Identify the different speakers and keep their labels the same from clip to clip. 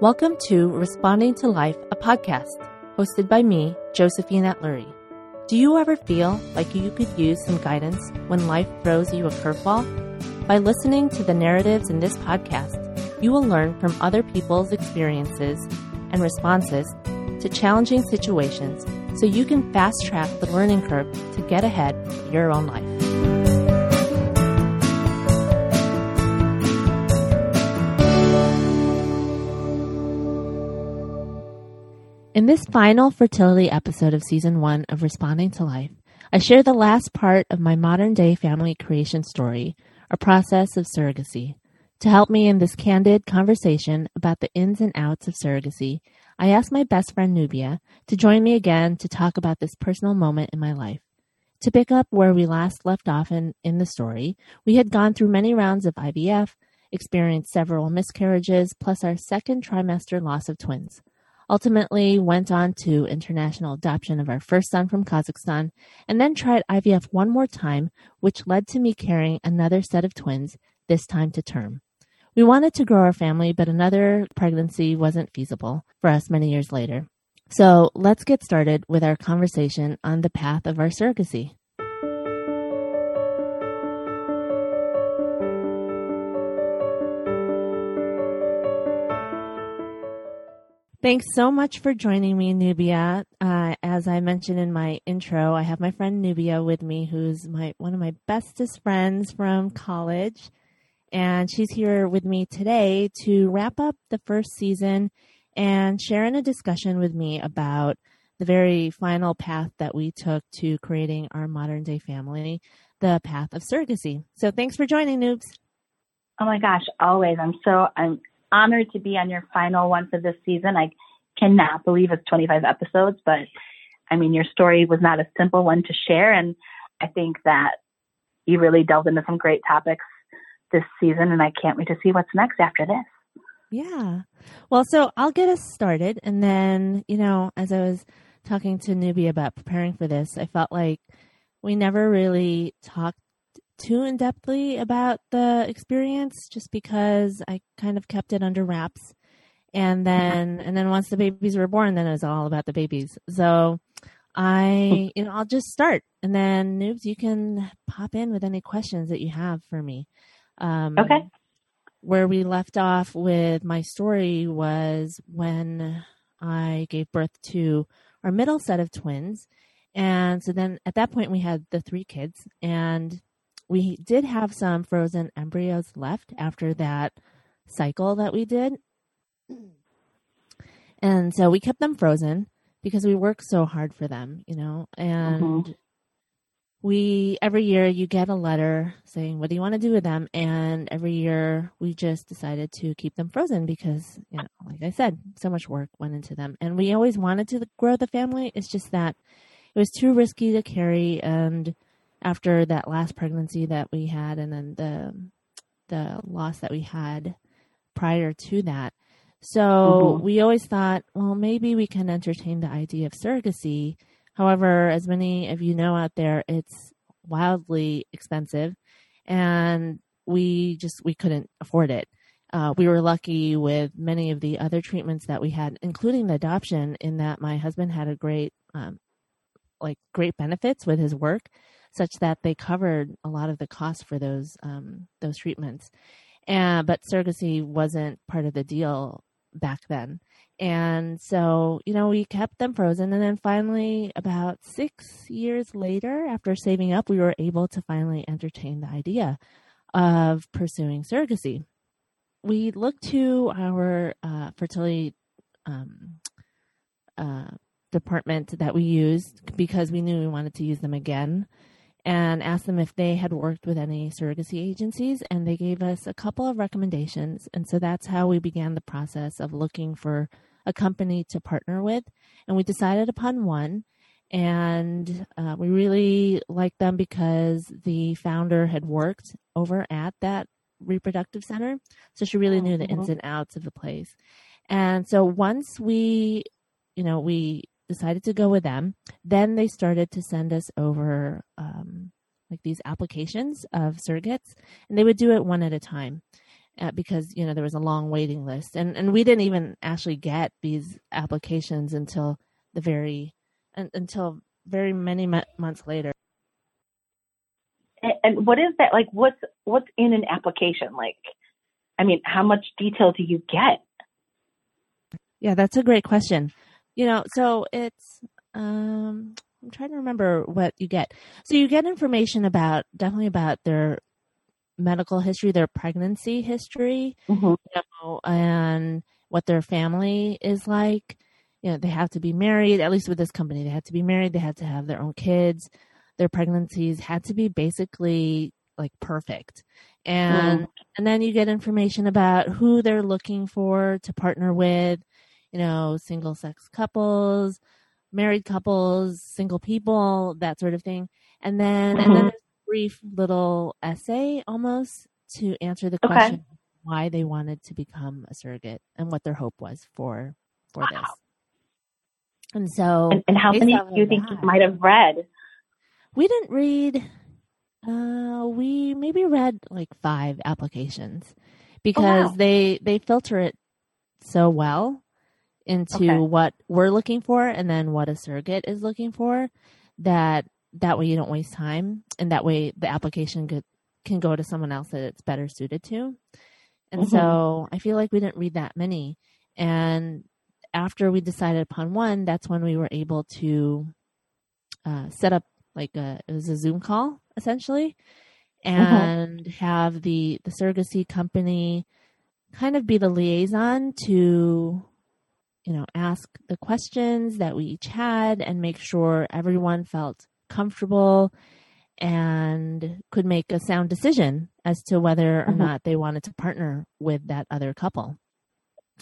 Speaker 1: Welcome to Responding to Life, a podcast hosted by me, Josephine Atlury. Do you ever feel like you could use some guidance when life throws you a curveball? By listening to the narratives in this podcast, you will learn from other people's experiences and responses to challenging situations so you can fast track the learning curve to get ahead in your own life. In this final fertility episode of season one of Responding to Life, I share the last part of my modern day family creation story, a process of surrogacy. To help me in this candid conversation about the ins and outs of surrogacy, I asked my best friend Nubia to join me again to talk about this personal moment in my life. To pick up where we last left off in, in the story, we had gone through many rounds of IVF, experienced several miscarriages, plus our second trimester loss of twins ultimately went on to international adoption of our first son from Kazakhstan, and then tried IVF one more time, which led to me carrying another set of twins, this time to term. We wanted to grow our family, but another pregnancy wasn't feasible for us many years later. So let's get started with our conversation on the path of our surrogacy. Thanks so much for joining me, Nubia. Uh, as I mentioned in my intro, I have my friend Nubia with me, who's my one of my bestest friends from college, and she's here with me today to wrap up the first season and share in a discussion with me about the very final path that we took to creating our modern day family, the path of surrogacy. So, thanks for joining, Noobs.
Speaker 2: Oh my gosh, always. I'm so I'm honored to be on your final one for this season. I cannot believe it's 25 episodes, but I mean, your story was not a simple one to share. And I think that you really delved into some great topics this season. And I can't wait to see what's next after this.
Speaker 1: Yeah. Well, so I'll get us started. And then, you know, as I was talking to Nubia about preparing for this, I felt like we never really talked too in depthly about the experience just because I kind of kept it under wraps. And then and then once the babies were born, then it was all about the babies. So I you know, I'll just start and then noobs you can pop in with any questions that you have for me.
Speaker 2: Um, okay.
Speaker 1: Where we left off with my story was when I gave birth to our middle set of twins. And so then at that point we had the three kids and we did have some frozen embryos left after that cycle that we did. And so we kept them frozen because we worked so hard for them, you know, and mm-hmm. we every year you get a letter saying what do you want to do with them and every year we just decided to keep them frozen because you know like i said so much work went into them and we always wanted to grow the family it's just that it was too risky to carry and after that last pregnancy that we had and then the the loss that we had prior to that. So mm-hmm. we always thought, well, maybe we can entertain the idea of surrogacy. However, as many of you know out there, it's wildly expensive and we just we couldn't afford it. Uh, we were lucky with many of the other treatments that we had, including the adoption, in that my husband had a great, um, like, great benefits with his work such that they covered a lot of the costs for those um, those treatments. And but surrogacy wasn't part of the deal back then. And so, you know, we kept them frozen. And then finally, about six years later, after saving up, we were able to finally entertain the idea of pursuing surrogacy. We looked to our uh, fertility um, uh, department that we used because we knew we wanted to use them again and asked them if they had worked with any surrogacy agencies, and they gave us a couple of recommendations. And so that's how we began the process of looking for a company to partner with. And we decided upon one, and uh, we really liked them because the founder had worked over at that reproductive center. So she really knew the ins mm-hmm. and outs of the place. And so once we, you know, we decided to go with them. Then they started to send us over um, like these applications of surrogates, and they would do it one at a time. uh, because you know there was a long waiting list, and and we didn't even actually get these applications until the very until very many months later.
Speaker 2: And, and what is that like? What's what's in an application? Like, I mean, how much detail do you get?
Speaker 1: Yeah, that's a great question. You know, so it's um I'm trying to remember what you get. So you get information about definitely about their medical history, their pregnancy history, mm-hmm. you know, and what their family is like. You know, they have to be married, at least with this company, they had to be married, they had to have their own kids. Their pregnancies had to be basically like perfect. And mm. and then you get information about who they're looking for to partner with, you know, single sex couples, married couples, single people, that sort of thing. And then mm-hmm. and then mm-hmm. a brief little essay almost to answer the question why they wanted to become a surrogate and what their hope was for for wow. this. And so
Speaker 2: and, and how many do you think that, you might have read?
Speaker 1: We didn't read uh we maybe read like five applications because oh, wow. they they filter it so well into okay. what we're looking for and then what a surrogate is looking for that that way you don't waste time and that way the application could, can go to someone else that it's better suited to and mm-hmm. so i feel like we didn't read that many and after we decided upon one that's when we were able to uh, set up like a it was a zoom call essentially mm-hmm. and mm-hmm. have the the surrogacy company kind of be the liaison to you know, ask the questions that we each had and make sure everyone felt comfortable and could make a sound decision as to whether or mm-hmm. not they wanted to partner with that other couple.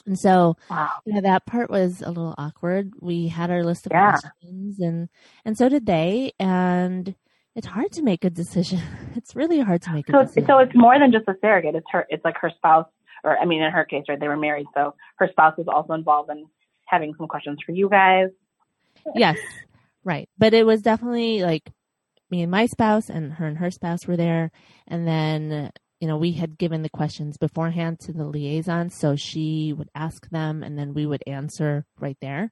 Speaker 1: And so wow. you know, that part was a little awkward. We had our list of yeah. questions and and so did they and it's hard to make a decision. It's really hard to make a
Speaker 2: so,
Speaker 1: decision.
Speaker 2: So it's more than just a surrogate. It's her it's like her spouse or I mean in her case, right, they were married, so her spouse was also involved in having some questions for you guys.
Speaker 1: Yes, right. But it was definitely like me and my spouse and her and her spouse were there. And then, you know, we had given the questions beforehand to the liaison. So she would ask them and then we would answer right there.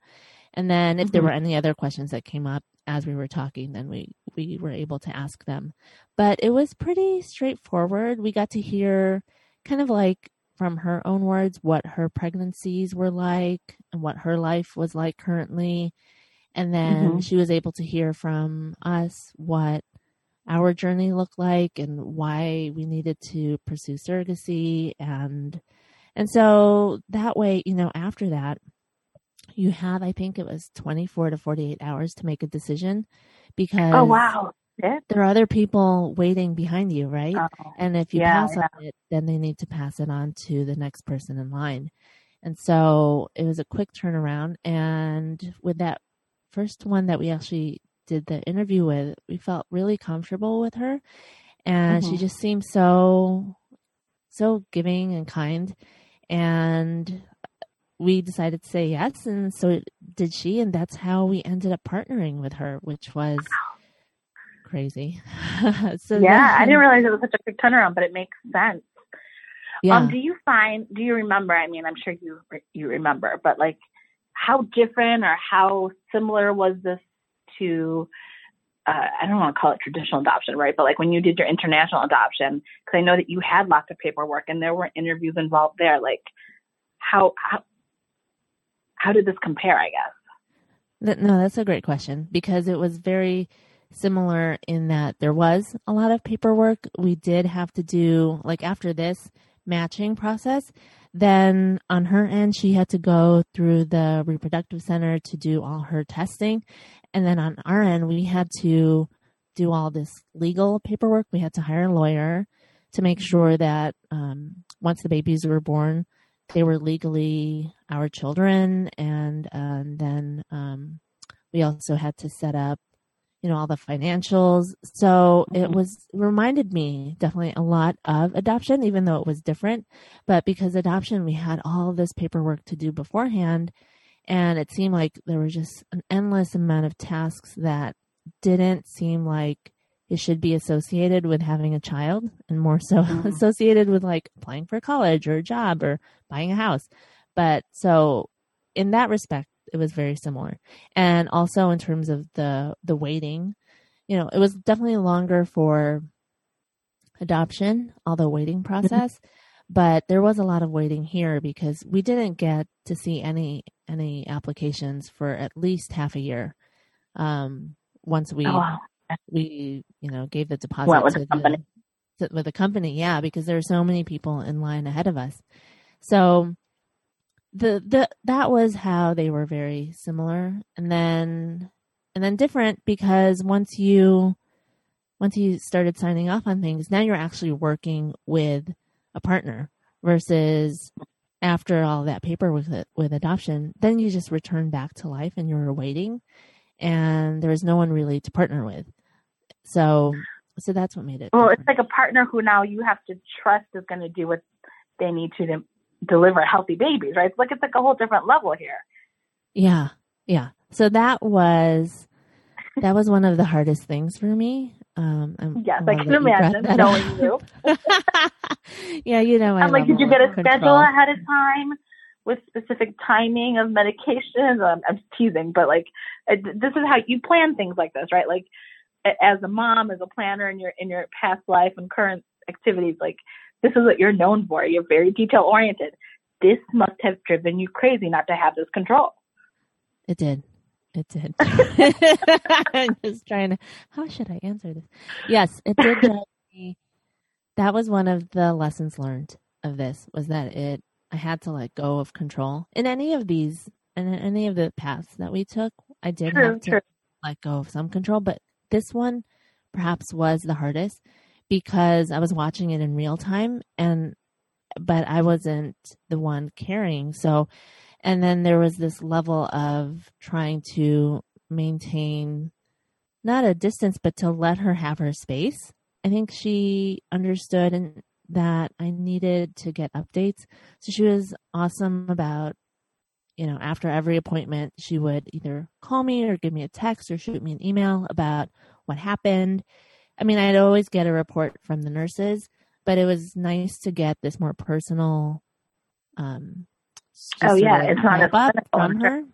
Speaker 1: And then if mm-hmm. there were any other questions that came up as we were talking, then we, we were able to ask them. But it was pretty straightforward. We got to hear kind of like from her own words what her pregnancies were like and what her life was like currently. And then mm-hmm. she was able to hear from us what our journey looked like and why we needed to pursue surrogacy and and so that way, you know, after that, you have I think it was 24 to 48 hours to make a decision because
Speaker 2: Oh wow
Speaker 1: there are other people waiting behind you, right? Oh, and if you yeah, pass yeah. on it, then they need to pass it on to the next person in line. And so it was a quick turnaround. And with that first one that we actually did the interview with, we felt really comfortable with her. And mm-hmm. she just seemed so, so giving and kind. And we decided to say yes. And so did she. And that's how we ended up partnering with her, which was. Wow crazy.
Speaker 2: so yeah, then, I didn't realize it was such a quick turnaround, but it makes sense. Yeah. Um, do you find? Do you remember? I mean, I'm sure you you remember, but like, how different or how similar was this to? Uh, I don't want to call it traditional adoption, right? But like when you did your international adoption, because I know that you had lots of paperwork and there were interviews involved there. Like, how how how did this compare? I guess.
Speaker 1: No, that's a great question because it was very similar in that there was a lot of paperwork. We did have to do, like, after this matching process, then on her end, she had to go through the reproductive center to do all her testing. And then on our end, we had to do all this legal paperwork. We had to hire a lawyer to make sure that um, once the babies were born, they were legally our children. And, uh, then um, we also had to set up you know all the financials so it mm-hmm. was reminded me definitely a lot of adoption even though it was different but because adoption we had all this paperwork to do beforehand and it seemed like there was just an endless amount of tasks that didn't seem like it should be associated with having a child and more so mm-hmm. associated with like applying for college or a job or buying a house. But so in that respect, it was very similar. And also in terms of the the waiting, you know, it was definitely longer for adoption, all the waiting mm-hmm. process. but there was a lot of waiting here because we didn't get to see any any applications for at least half a year. Um, once we oh, we you know gave the deposit
Speaker 2: with to the company.
Speaker 1: To, with the company, yeah, because there were so many people in line ahead of us. So the the that was how they were very similar, and then and then different because once you once you started signing off on things, now you're actually working with a partner versus after all that paper with with adoption, then you just return back to life and you're waiting and there was no one really to partner with. So so that's what made it.
Speaker 2: Well, different. it's like a partner who now you have to trust is going to do what they need to to deliver healthy babies, right? It's like it's like a whole different level here.
Speaker 1: Yeah. Yeah. So that was that was one of the hardest things for me. Um,
Speaker 2: I'm, yes, I can imagine knowing you.
Speaker 1: yeah, you know.
Speaker 2: I'm like, did you get a control. schedule ahead of time with specific timing of medications? I'm, I'm teasing, but like, this is how you plan things like this, right? Like, as a mom, as a planner in your in your past life and current activities, like this is what you're known for. You're very detail oriented. This must have driven you crazy not to have this control.
Speaker 1: It did. It did. I'm just trying to. How should I answer this? Yes, it did. me, that was one of the lessons learned of this was that it. I had to let go of control in any of these and in any of the paths that we took. I did true, have to true. let go of some control, but this one perhaps was the hardest because I was watching it in real time and but I wasn't the one carrying. So and then there was this level of trying to maintain not a distance, but to let her have her space. I think she understood and that I needed to get updates. So she was awesome about, you know, after every appointment, she would either call me or give me a text or shoot me an email about what happened. I mean, I'd always get a report from the nurses, but it was nice to get this more personal um,
Speaker 2: oh yeah, it's not a up
Speaker 1: from her.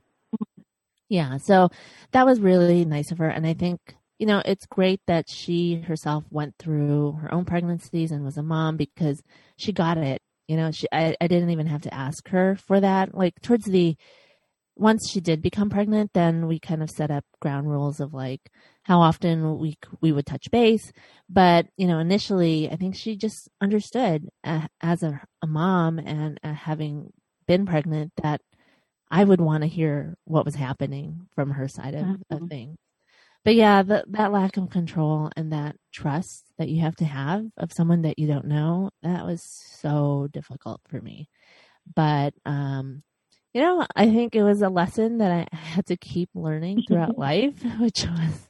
Speaker 1: Yeah, so that was really nice of her, and I think you know it's great that she herself went through her own pregnancies and was a mom because she got it. You know, she I, I didn't even have to ask her for that. Like towards the once she did become pregnant, then we kind of set up ground rules of like how often we we would touch base. But you know, initially, I think she just understood uh, as a, a mom and uh, having been pregnant that I would want to hear what was happening from her side of, mm-hmm. of things. But yeah, the, that lack of control and that trust that you have to have of someone that you don't know, that was so difficult for me. But, um, you know, I think it was a lesson that I had to keep learning throughout life, which was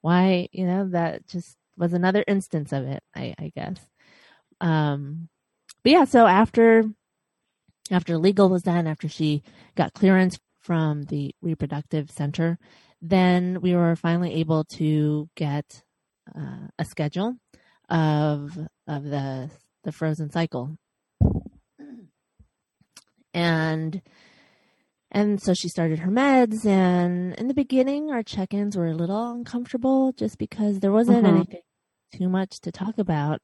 Speaker 1: why, you know, that just was another instance of it, I, I guess. Um, but yeah, so after after legal was done, after she got clearance from the reproductive center, then we were finally able to get uh, a schedule of of the the frozen cycle, and and so she started her meds. And in the beginning, our check-ins were a little uncomfortable just because there wasn't mm-hmm. anything too much to talk about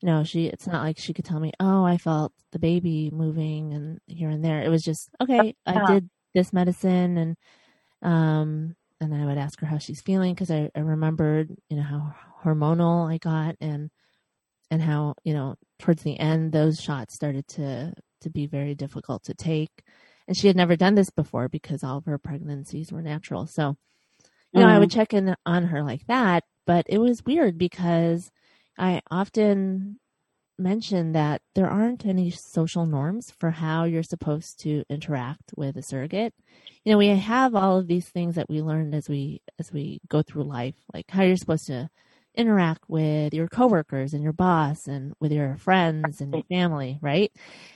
Speaker 1: you know, she it's not like she could tell me, "Oh, I felt the baby moving and here and there." It was just, "Okay, I did this medicine and um and then I would ask her how she's feeling because I, I remembered, you know, how hormonal I got and and how, you know, towards the end those shots started to to be very difficult to take. And she had never done this before because all of her pregnancies were natural. So, you know, mm-hmm. I would mm-hmm. check in on her like that, but it was weird because I often mention that there aren't any social norms for how you're supposed to interact with a surrogate. You know, we have all of these things that we learned as we as we go through life, like how you're supposed to interact with your coworkers and your boss and with your friends and your family, right?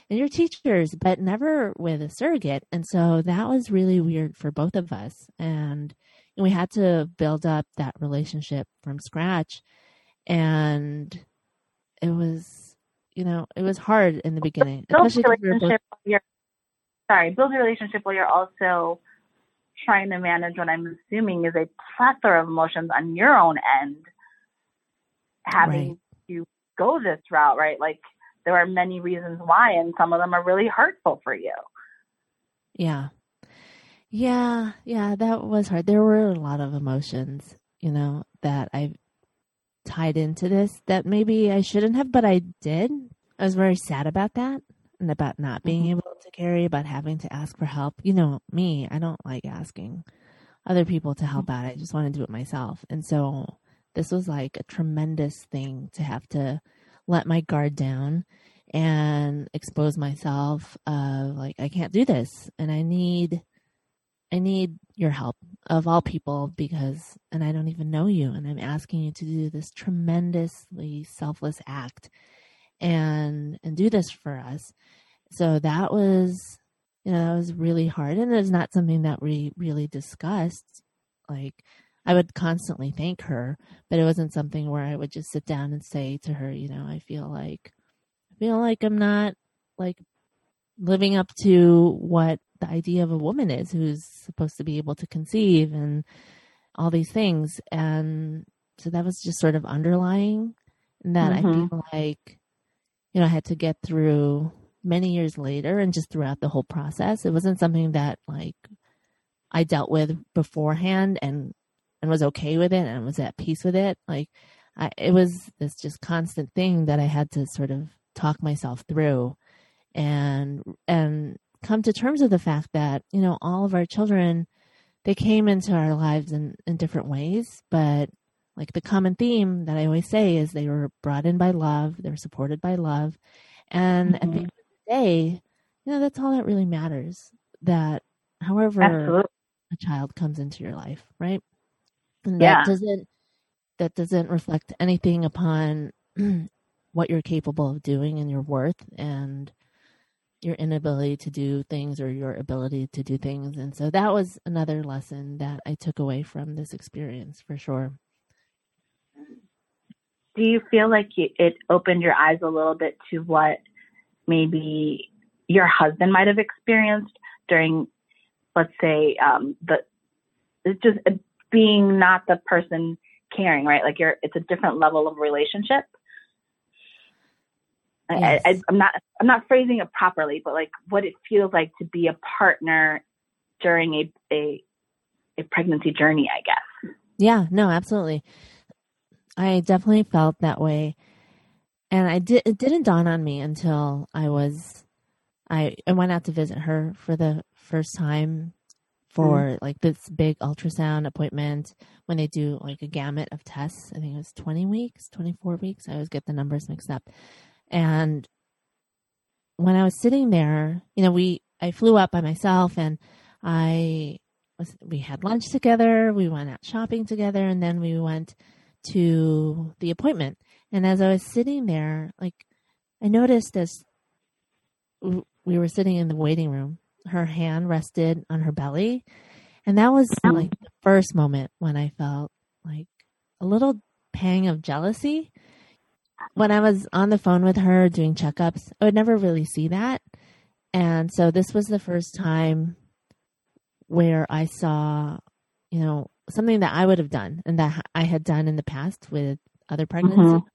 Speaker 1: And your teachers, but never with a surrogate. And so that was really weird for both of us. And we had to build up that relationship from scratch and it was, you know, it was hard in the beginning,
Speaker 2: build
Speaker 1: especially
Speaker 2: a
Speaker 1: 'cause we both-
Speaker 2: relationship. while You're, sorry, build a relationship while you're also trying to manage what I'm assuming is a plethora of emotions on your own end, having
Speaker 1: Right.
Speaker 2: to go this route, right? Like there are many reasons why, and some of them are really hurtful for you.
Speaker 1: Yeah. Yeah, yeah, that was hard. There were a lot of emotions, you know, that I tied into this that maybe I shouldn't have, but I did. I was very sad about that and about not being
Speaker 2: Mhm.
Speaker 1: able to carry, about having to ask for help. You know, me, I don't like asking other people to help out. I just want to do it myself. And so this was like a tremendous thing to have to let my guard down and expose myself of like I can't do this and I need I need your help of all people because and I don't even know you and I'm asking you to do this tremendously selfless act and and do this for us. So that was you know that was really hard and it's not something that we really discussed like I would constantly thank her, but it wasn't something where I would just sit down and say to her, you know, I feel like I feel like I'm not like living up to what the idea of a woman is who's supposed to be able to conceive and all these things. And so that was just sort of underlying and that I
Speaker 2: Mhm.
Speaker 1: feel like, you know, I had to get through many years later and just throughout the whole process. It wasn't something that like I dealt with beforehand and and was okay with it and was at peace with it. Like I, it was this just constant thing that I had to sort of talk myself through and and come to terms with the fact that you know all of our children they came into our lives in in different ways but like the common theme that i always say is they were brought in by love they were supported by love and at the
Speaker 2: Mhm.
Speaker 1: end of the day you know that's all that really matters that however
Speaker 2: Absolutely.
Speaker 1: a child comes into your life, right? And
Speaker 2: Yeah.
Speaker 1: that doesn't that doesn't reflect anything upon what you're capable of doing and your worth and your inability to do things or your ability to do things. And so that was another lesson that I took away from this experience for sure.
Speaker 2: Do you feel like you, it opened your eyes a little bit to what maybe your husband might have experienced during, let's say, um, the just being not the person caring, right? Like you're, it's a different level of relationship. I-
Speaker 1: Yes.
Speaker 2: I, I'm not, I'm not phrasing it properly, but like what it feels like to be a partner during a, a, a pregnancy journey, I guess.
Speaker 1: Yeah, no, absolutely. I definitely felt that way. And I did it didn't dawn on me until I was I I went out to visit her for the first time Mm-hmm. for like this big ultrasound appointment when they do like a gamut of tests. I think it was 20 weeks, 24 weeks. I always get the numbers mixed up. And when I was sitting there, you know, we I flew up by myself and I was we had lunch together, we went out shopping together and then we went to the appointment. And as I was sitting there, like I noticed as we were sitting in the waiting room, her hand rested on her belly. And that was like the first moment when I felt like a little pang of jealousy. When I was on the phone with her doing checkups, I would never really see that. And so this was the first time where I saw, you know, something that I would have done and that I had done in the past with other pregnancies. Mm-hmm.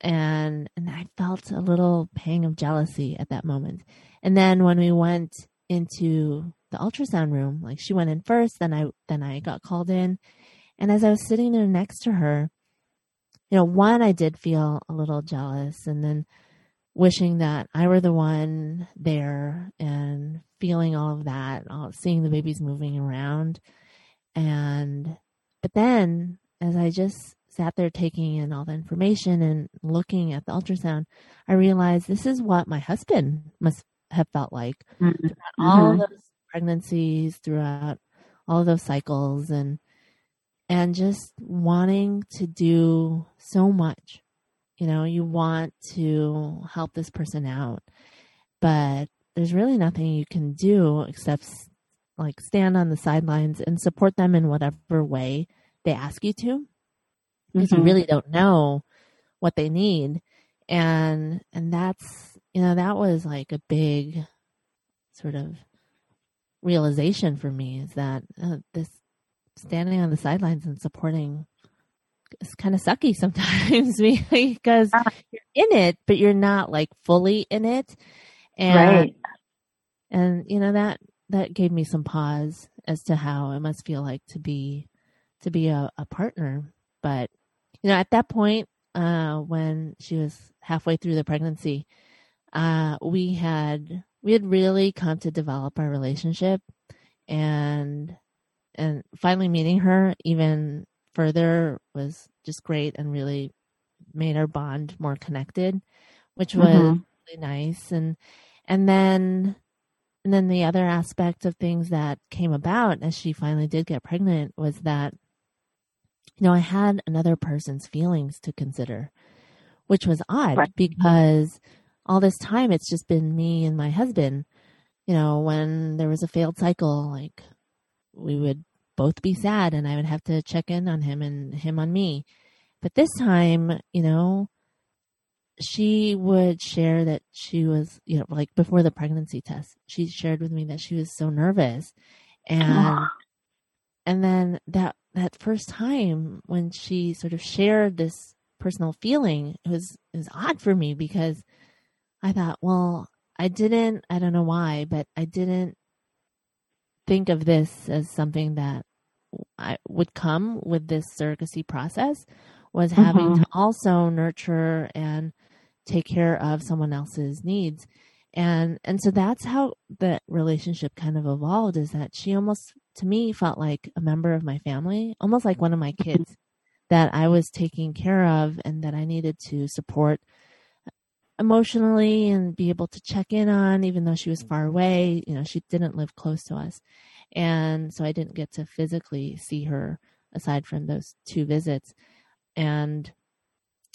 Speaker 1: And and I felt a little pang of jealousy at that moment. And then when we went into the ultrasound room, like she went in first, then I then I got called in. And as I was sitting there next to her, you know, one I did feel a little jealous and then wishing that I were the one there and feeling all of that, all, seeing the babies moving around. And, but then as I just sat there taking in all the information and looking at the ultrasound, I realized this is what my husband must have felt like
Speaker 2: Mhm.
Speaker 1: all
Speaker 2: Mhm.
Speaker 1: those pregnancies throughout all of those cycles and and just wanting to do so much you know you want to help this person out but there's really nothing you can do except like stand on the sidelines and support them in whatever way they ask you to because you
Speaker 2: Mhm.
Speaker 1: really don't know what they need. And, and that's, you know, that was like a big sort of realization for me is that uh, this standing on the sidelines and supporting is kind of sucky sometimes because uh, you're in it, but you're not like fully in it. And, right. and you know, that, that gave me some pause as to how it must feel like to be, to be a, a partner. But, you know, at that point, uh, when she was halfway through the pregnancy, uh, we had, we had really come to develop our relationship and, and finally meeting her even further was just great and really made our bond more connected, which was mm-hmm. really nice. And, and then, and then the other aspect of things that came about as she finally did get pregnant was that, you know, I had another person's feelings to consider, which was odd right. because all this time it's just been me and my husband. You know, when there was a failed cycle, like we would both be sad and I would have to check in on him and him on me. But this time, you know, she would share that she was, you know, like before the pregnancy test, she shared with me that she was so nervous. And and then that that first time when she sort of shared this personal feeling, it was it was odd for me because I thought, well, I didn't I don't know why, but I didn't think of this as something that I would come with this surrogacy process was having mm-hmm. to also nurture and take care of someone else's needs and and so that's how the relationship kind of evolved is that she almost to me felt like a member of my family almost like one of my kids that i was taking care of and that i needed to support emotionally and be able to check in on even though she was far away you know she didn't live close to us and so I didn't get to physically see her aside from those two visits. And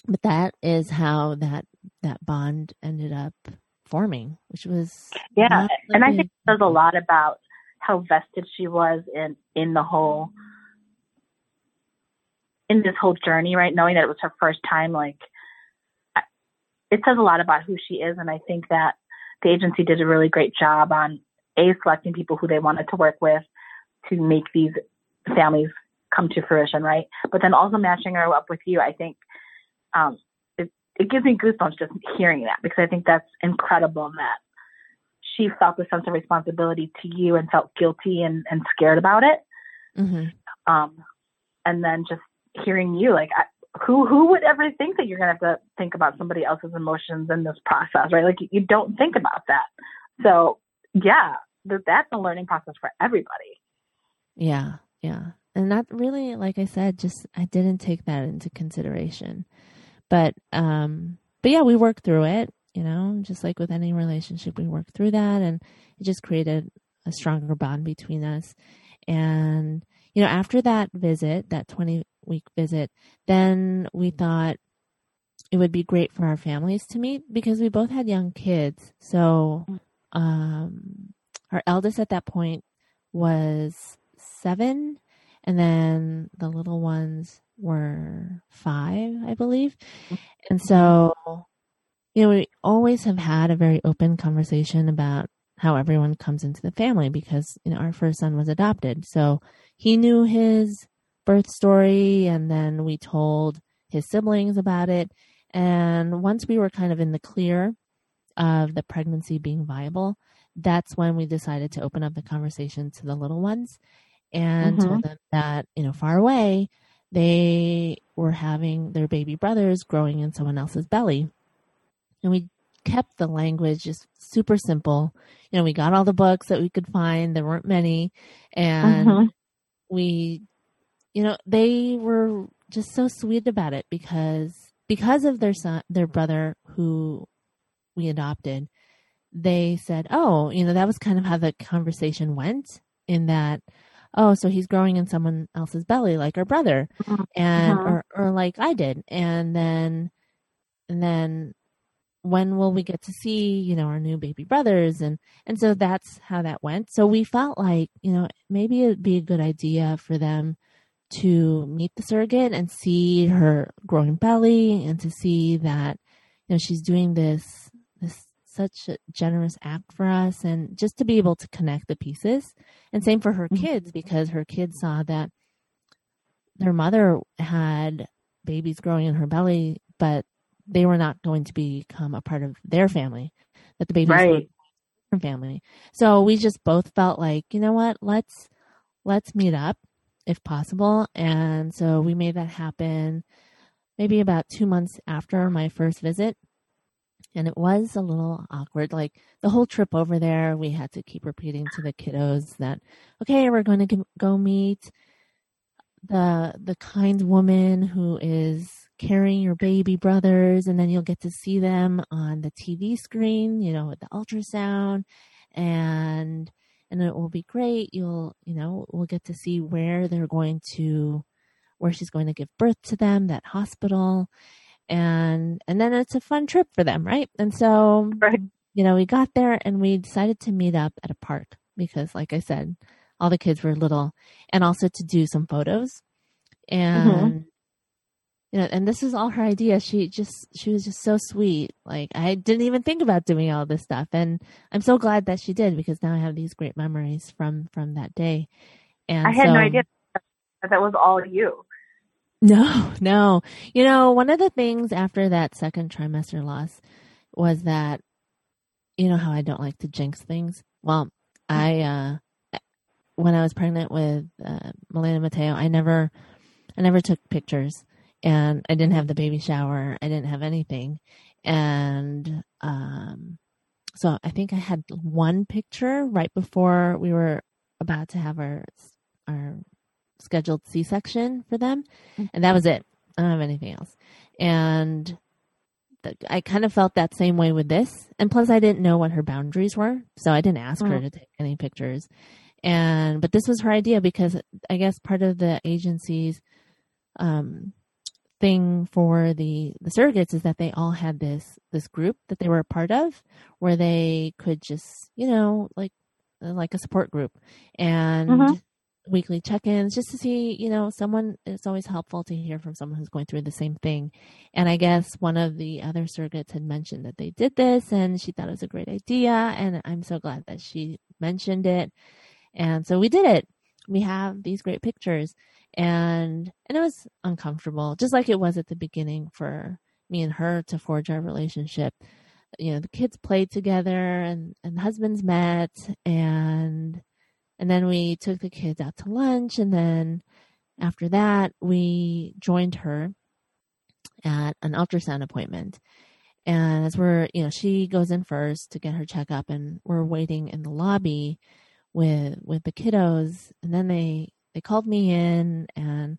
Speaker 1: but that is how that that bond ended up forming, which was
Speaker 2: yeah. And I think it says a lot about how vested she was in in the whole in this whole journey, right? Knowing that it was her first time, like it says a lot about who she is, and I think that the agency did a really great job on a selecting people who they wanted to work with to make these families come to fruition, right? But then also matching her up with you, I think um, it, it gives me goosebumps just hearing that because I think that's incredible that she felt a sense of responsibility to you and felt guilty and, and scared about it. Mm-hmm. Um, and then just hearing you, like, I, who who would ever think that you're gonna have to think about somebody else's emotions in this process, right? Like, you don't think about that. So yeah, that's a learning process for everybody.
Speaker 1: Yeah, yeah. And that really, like I said, just I didn't take that into consideration. But um but yeah, we worked through it, you know, just like with any relationship, we worked through that and it just created a stronger bond between us. And, you know, after that visit, that 20 week visit, then we thought it would be great for our families to meet because we both had young kids. So, mm. um, our eldest at that point was seven, and then the little ones were five, I believe. And so, you know, we always have had a very open conversation about how everyone comes into the family because, you know, our first son was adopted. So he knew his birth story, and then we told his siblings about it. And once we were kind of in the clear of the pregnancy being viable, that's when we decided to open up the conversation to the little ones and mm-hmm. told them that, you know, far away, they were having their baby brothers growing in someone else's belly. And we kept the language just super simple. You know, we got all the books that we could find. There weren't many. And mm-hmm. we, you know, they were just so sweet about it because, because of their son, their brother who we adopted, they said, oh, you know, that was kind of how the conversation went in that, oh, so he's growing in someone else's belly like our brother uh-huh. and, uh-huh. or, or like I did. And then, and then when will we get to see, you know, our new baby brothers? And, and so that's how that went. So we felt like, you know, maybe it'd be a good idea for them to meet the surrogate and see her growing belly and to see that you know she's doing this this such a generous act for us and just to be able to connect the pieces and same for her mm-hmm. kids because her kids saw that their mother had babies growing in her belly but they were not going to become a part of their family that the babies right. were family so we just both felt like you know what let's let's meet up if possible and so we made that happen maybe about two months after my first visit and it was a little awkward. Like the whole trip over there, we had to keep repeating to the kiddos that, okay, we're going to go meet the the kind woman who is carrying your baby brothers, and then you'll get to see them on the TV screen, you know, with the ultrasound, and and it will be great. You'll, you know, we'll get to see where they're going to, where she's going to give birth to them, that hospital and and then it's a fun trip for them, right? And so, right. you know, we got there and we decided to meet up at a park because, like I said, all the kids were little, and also to do some photos, and. Mm-hmm. You know, and this is all her idea. She just, she was just so sweet. Like, I didn't even think about doing all this stuff. And I'm so glad that she did because now I have these great memories from, from that day. And
Speaker 2: I had so, no idea that, that was all you.
Speaker 1: No, no. You know, one of the things after that second trimester loss was that, you know, how I don't like to jinx things. Well, I, uh, when I was pregnant with uh, Milena Mateo, I never, I never took pictures, and I didn't have the baby shower. I didn't have anything, and um, so I think I had one picture right before we were about to have our our scheduled C section for them, mm-hmm. and that was it. I don't have anything else. And the, I kind of felt that same way with this. And plus, I didn't know what her boundaries were, so I didn't ask her mm. to take any pictures. And but this was her idea because I guess part of the agency's um, thing for the the surrogates is that they all had this this group that they were a part of, where they could just you know like like a support group and. Mm-hmm weekly check-ins just to see, you know, someone it's always helpful to hear from someone who's going through the same thing. And I guess one of the other surrogates had mentioned that they did this and she thought it was a great idea and I'm so glad that she mentioned it. And so we did it. We have these great pictures and and it was uncomfortable just like it was at the beginning for me and her to forge our relationship. You know, the kids played together and and husbands met and and then we took the kids out to lunch. And then after that, we joined her at an ultrasound appointment. And as we're, you know, she goes in first to get her checkup, and we're waiting in the lobby with with the kiddos. And then they they called me in, and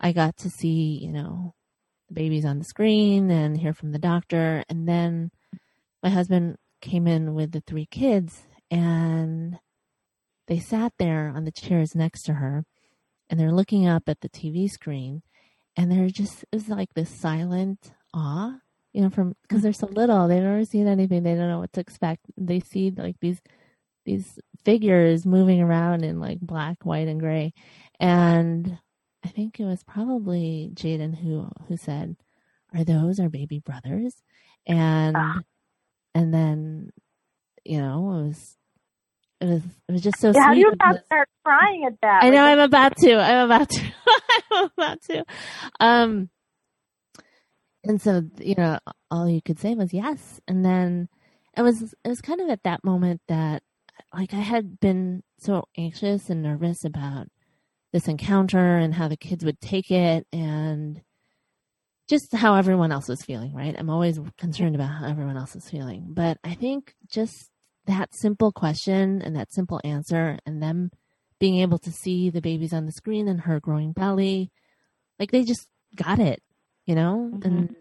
Speaker 1: I got to see, you know, the babies on the screen and hear from the doctor. And then my husband came in with the three kids, and they sat there on the chairs next to her and they're looking up at the TV screen and they're just, it was like this silent awe, you know, from, because they're so little, they've never seen anything, they don't know what to expect. They see like these, these figures moving around in like black, white, and gray. And I think it was probably Jaden who, who said, are those our baby brothers? And, ah. and then, you know, it was it was it was just so yeah,
Speaker 2: How
Speaker 1: do
Speaker 2: you not start crying at that?
Speaker 1: I know I'm about to. I'm about to. I'm about to. Um and so you know all you could say was yes and then it was it was kind of at that moment that like I had been so anxious and nervous about this encounter and how the kids would take it and just how everyone else was feeling, right? I'm always concerned about how everyone else is feeling. But I think just that simple question and that simple answer and them being able to see the babies on the screen and her growing belly like they just got it you know mm-hmm. and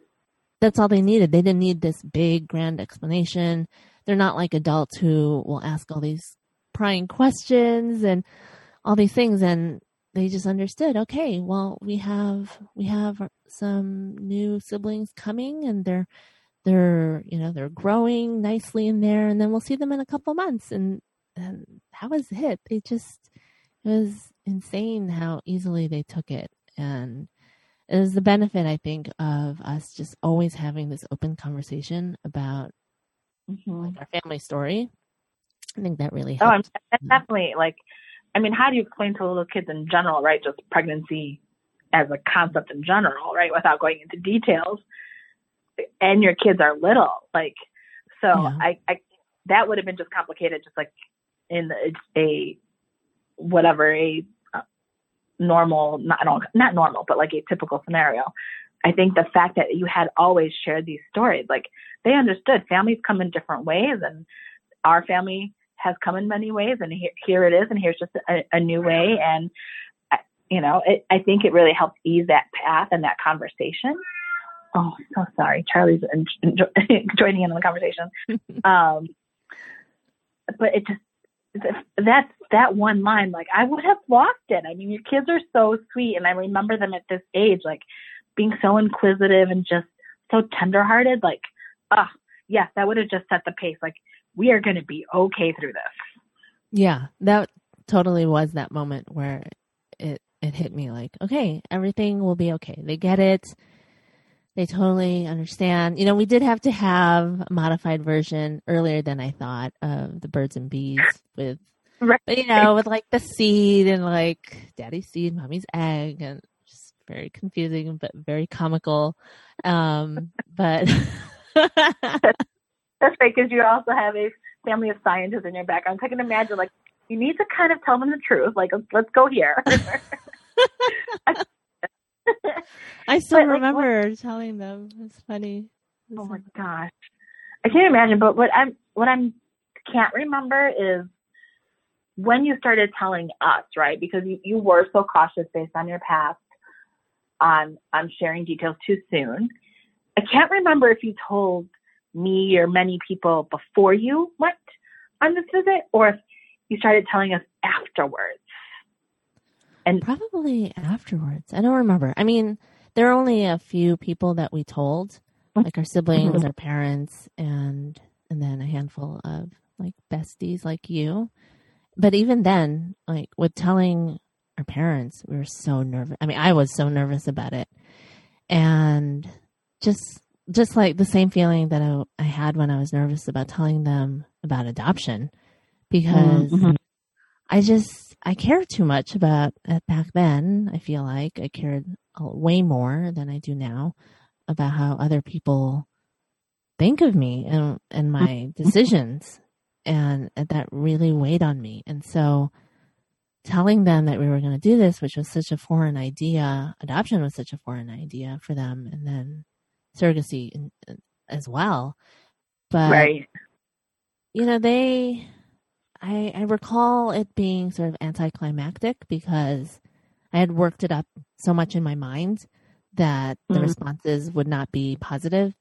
Speaker 1: that's all they needed they didn't need this big grand explanation they're not like adults who will ask all these prying questions and all these things and they just understood okay well we have we have some new siblings coming and they're they're you know they're growing nicely in there and then we'll see them in a couple months and and that was it they just it was insane how easily they took it. And it was the benefit, I think, of us just always having this open conversation about mm-hmm. like our family story. I think that really helped.
Speaker 2: Oh, I'm definitely like, I mean, how do you explain to little kids in general, right? Just pregnancy as a concept in general, right? Without going into details. And your kids are little, like, so yeah. I, I, that would have been just complicated, just like in a, a whatever a uh, normal, not not normal, but like a typical scenario. I think the fact that you had always shared these stories, like they understood families come in different ways, and our family has come in many ways, and here, here it is, and here's just a, a new way, and you know, it, I think it really helped ease that path and that conversation. Oh, so sorry, Charlie's joining in on the conversation. um, but it just that's that one line like i would have lost it i mean your kids are so sweet and i remember them at this age like being so inquisitive and just so tenderhearted like ah oh, yes that would have just set the pace like we are going to be okay through this
Speaker 1: yeah that totally was that moment where it it hit me like okay everything will be okay they get it they totally understand. You know, we did have to have a modified version earlier than I thought of the birds and bees with, right. but, you know, with like the seed and like daddy's seed, mommy's egg, and very confusing but very comical. Um, but
Speaker 2: that's right because you also have a family of scientists in your background. So I can imagine like you need to kind of tell them the truth. Like let's, let's go here.
Speaker 1: I still but, remember like, telling them. It's funny.
Speaker 2: It's oh my gosh, I can't imagine. But what I'm what I'm can't remember is when you started telling us, right? Because you, you were so cautious based on your past on on sharing details too soon. I can't remember if you told me or many people before you went on this visit, or if you started telling us afterwards.
Speaker 1: And probably afterwards. I don't remember. I mean, there are only a few people that we told, mm-hmm. like our siblings, mm-hmm. our parents, and and then a handful of like besties like you. But even then, like with telling our parents, we were so nervous. I mean, I was so nervous about it. And just just like the same feeling that I, I had when I was nervous about telling them about adoption because mm-hmm. I just I cared too much about it back then. I feel like I cared way more than I do now about how other people think of me and and my mm-hmm. decisions, and that really weighed on me. And so, telling them that we were going to do this, which was such a foreign idea, adoption was such a foreign idea for them, and then surrogacy in, as well. But right. you know, they I, I recall it being sort of anticlimactic because I had worked it up so much in my mind that the mm-hmm. responses would not be positive,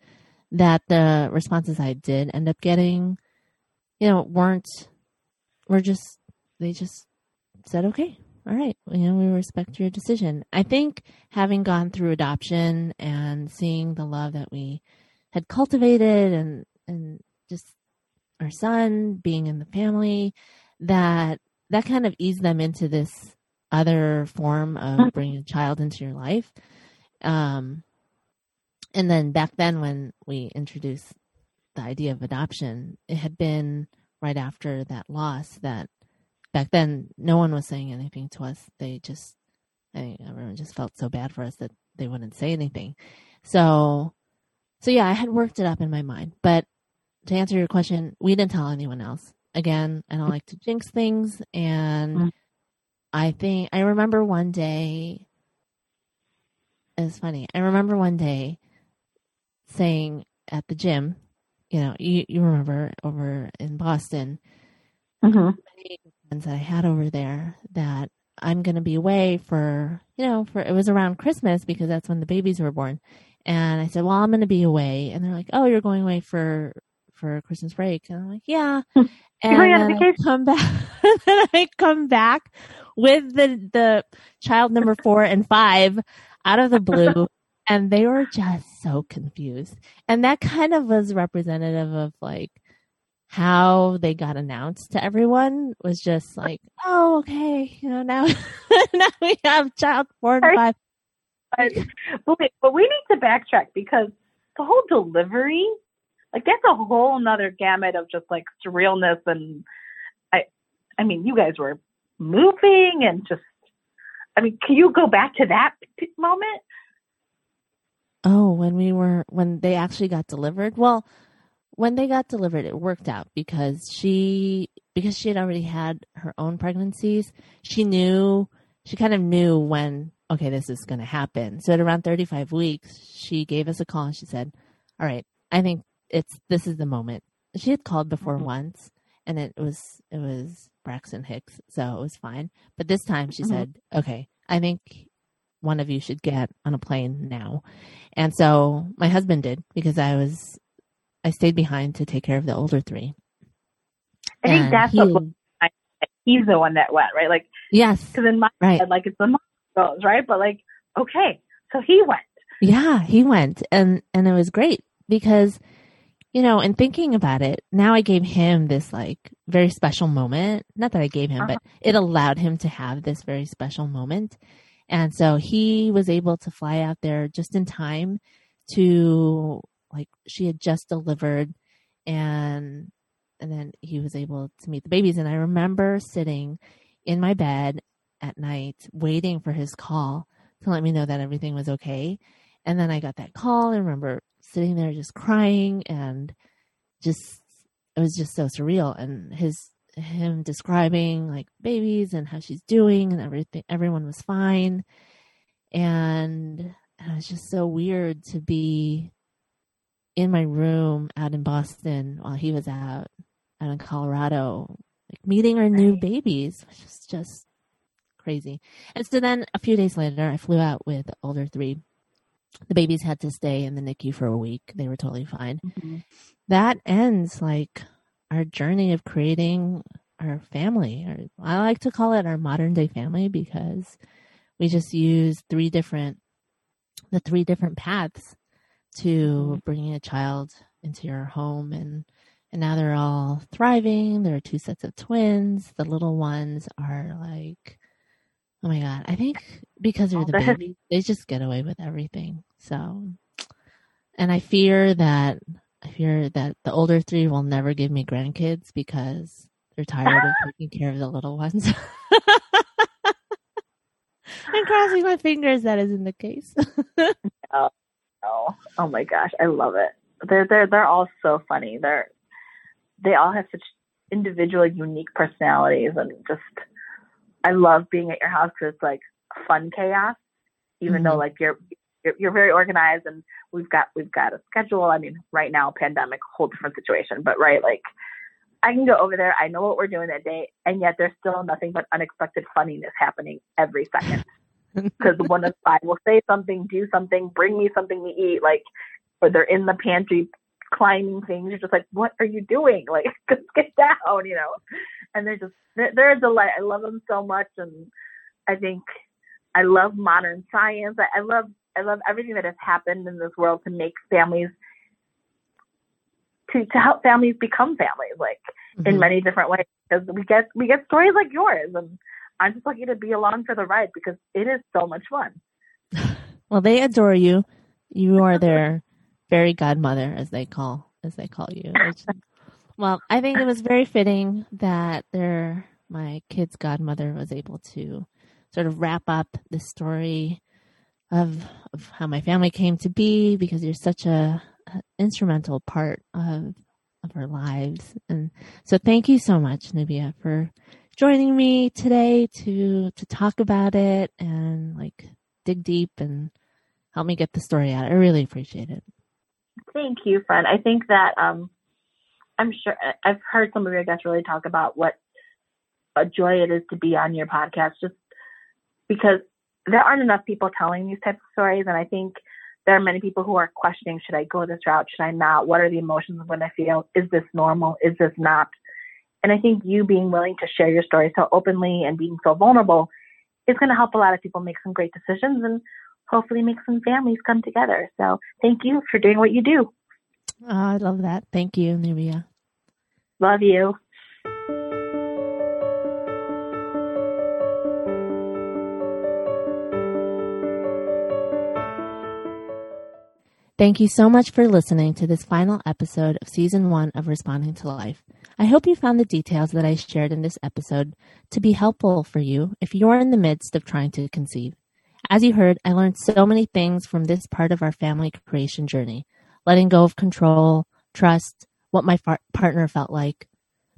Speaker 1: that the responses I did end up getting, you know, weren't, were just, they just said, okay, all right, you know, we respect your decision. I think having gone through adoption and seeing the love that we had cultivated and, and just our son, being in the family, that that kind of eased them into this other form of mm-hmm. bringing a child into your life. Um, and then back then, when we introduced the idea of adoption, it had been right after that loss that back then no one was saying anything to us. They just, I think everyone just felt so bad for us that they wouldn't say anything. So, so yeah, I had worked it up in my mind, but to answer your question, we didn't tell anyone else. Again, I don't like to jinx things. And mm-hmm. I think, I remember one day, it's funny. I remember one day saying at the gym, you know, you, you remember over in Boston, mm-hmm. Friends that I had over there that I'm going to be away for, you know, for it was around Christmas because that's when the babies were born. And I said, well, I'm going to be away. And they're like, oh, you're going away for for Christmas break. And I'm like, yeah. And then I come back, then I come back with the, the child number four and five out of the blue. and they were just so confused. And that kind of was representative of like how they got announced to everyone was just like, oh, okay, you know, now now we have child four and five.
Speaker 2: But, but we need to backtrack because the whole delivery, like that's a whole nother gamut of just like surrealness and I, I mean, you guys were moving and just, I mean, can you go back to that moment?
Speaker 1: Oh, when we were when they actually got delivered. Well, when they got delivered, it worked out because she because she had already had her own pregnancies. She knew she kind of knew when okay this is going to happen. So at around 35 weeks, she gave us a call and she said, "All right, I think it's this is the moment." She had called before mm-hmm. once, and it was it was Braxton Hicks, so it was fine. But this time she mm-hmm. said, "Okay, I think one of you should get on a plane now." And so my husband did because I was I stayed behind to take care of the older three.
Speaker 2: I think and that's he, what he's the one that went, right? Like,
Speaker 1: yes,
Speaker 2: because in my right. head, like it's the mom goes, right? But like, okay, so he went.
Speaker 1: Yeah, he went, and and it was great because, you know, in thinking about it, now I gave him this like very special moment. Not that I gave him, uh-huh. but it allowed him to have this very special moment, and so he was able to fly out there just in time to like she had just delivered and and then he was able to meet the babies. And i remember sitting in my bed at night waiting for his call to let me know that everything was okay. And then i got that call. And remember sitting there just crying and just it was just so surreal. And his him describing like babies and how she's doing and everything everyone was fine. And it was just so weird to be in my room out in Boston while he was out out in Colorado, like meeting our new babies, which is just crazy. And so then a few days later, I flew out with the older three. The babies had to stay in the NICU for a week. They were totally fine. Mm-hmm. That ends like our journey of creating our family. Or I like to call it our modern day family because we just use three different the three different paths to mm-hmm. bringing a child into your home and and now they're all thriving. There are two sets of twins. The little ones are like, oh my god! I think because they're the babies, they just get away with everything. So, and I fear that I fear that the older three will never give me grandkids because they're tired of taking care of the little ones. I'm crossing my fingers that isn't the case.
Speaker 2: oh, Oh, oh my gosh, I love it. They're they're they're all so funny. They're they all have such individual, unique personalities, and just I love being at your house because it's like fun chaos. Even mm-hmm. though like you're, you're you're very organized and we've got we've got a schedule. I mean, right now, pandemic, whole different situation, but right, like I can go over there. I know what we're doing that day, and yet there's still nothing but unexpected funniness happening every second because one of five will say something, do something, bring me something to eat, like, or they're in the pantry climbing things. You're just like, what are you doing? Like, just get down, you know? And they're just, they're, they're a delight. I love them so much. And I think I love modern science. I, I love, I love everything that has happened in this world to make families, to, to help families become families, like mm-hmm. in many different ways. Because we get, we get stories like yours and, I'm just lucky to be along for the ride because it is so much fun.
Speaker 1: well, they adore you. You are their fairy godmother, as they call as they call you. Which, well, I think it was very fitting that their my kid's godmother was able to sort of wrap up the story of of how my family came to be because you're such a, a instrumental part of of our lives. And so thank you so much, Nubia, for joining me today to to talk about it and like dig deep and help me get the story out. I really appreciate it.
Speaker 2: Thank you, friend. I think that um, I'm sure I've heard some of your guests really talk about what a joy it is to be on your podcast, just because there aren't enough people telling these types of stories, and I think there are many people who are questioning: Should I go this route? Should I not? What are the emotions when I feel? Is this normal? Is this not? And I think you being willing to share your story so openly and being so vulnerable is going to help a lot of people make some great decisions and hopefully make some families come together. So thank you for doing what you do.
Speaker 1: Oh, I love that. Thank you, Nubia.
Speaker 2: Love you.
Speaker 1: Thank you so much for listening to this final episode of season one of Responding to Life. I hope you found the details that I shared in this episode to be helpful for you if you are in the midst of trying to conceive. As you heard, I learned so many things from this part of our family creation journey letting go of control, trust, what my far- partner felt like.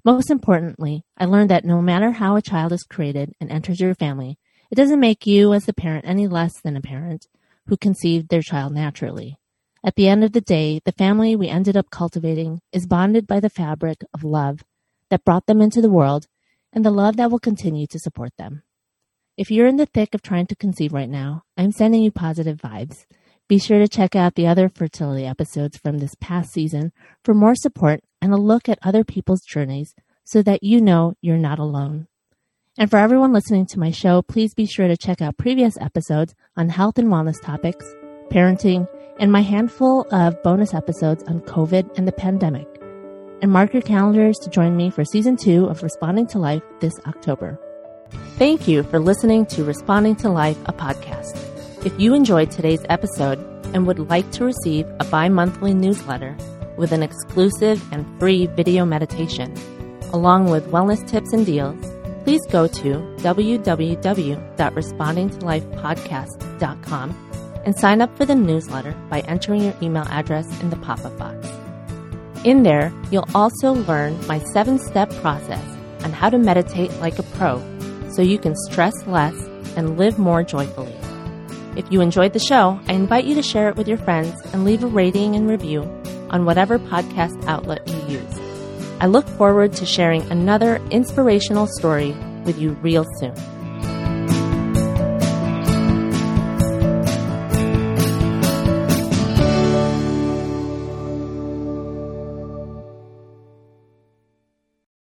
Speaker 1: Most importantly, I learned that no matter how a child is created and enters your family, it doesn't make you as the parent any less than a parent who conceived their child naturally. At the end of the day, the family we ended up cultivating is bonded by the fabric of love that brought them into the world and the love that will continue to support them. If you're in the thick of trying to conceive right now, I'm sending you positive vibes. Be sure to check out the other fertility episodes from this past season for more support and a look at other people's journeys so that you know you're not alone. And for everyone listening to my show, please be sure to check out previous episodes on health and wellness topics, parenting, and my handful of bonus episodes on COVID and the pandemic. And mark your calendars to join me for season two of Responding to Life this October. Thank you for listening to Responding to Life, a podcast. If you enjoyed today's episode and would like to receive a bi monthly newsletter with an exclusive and free video meditation, along with wellness tips and deals, please go to www.respondingtolifepodcast.com and sign up for the newsletter by entering your email address in the pop up box. In there, you'll also learn my seven step process on how to meditate like a pro so you can stress less and live more joyfully. If you enjoyed the show, I invite you to share it with your friends and leave a rating and review on whatever podcast outlet you use. I look forward to sharing another inspirational story with you real soon.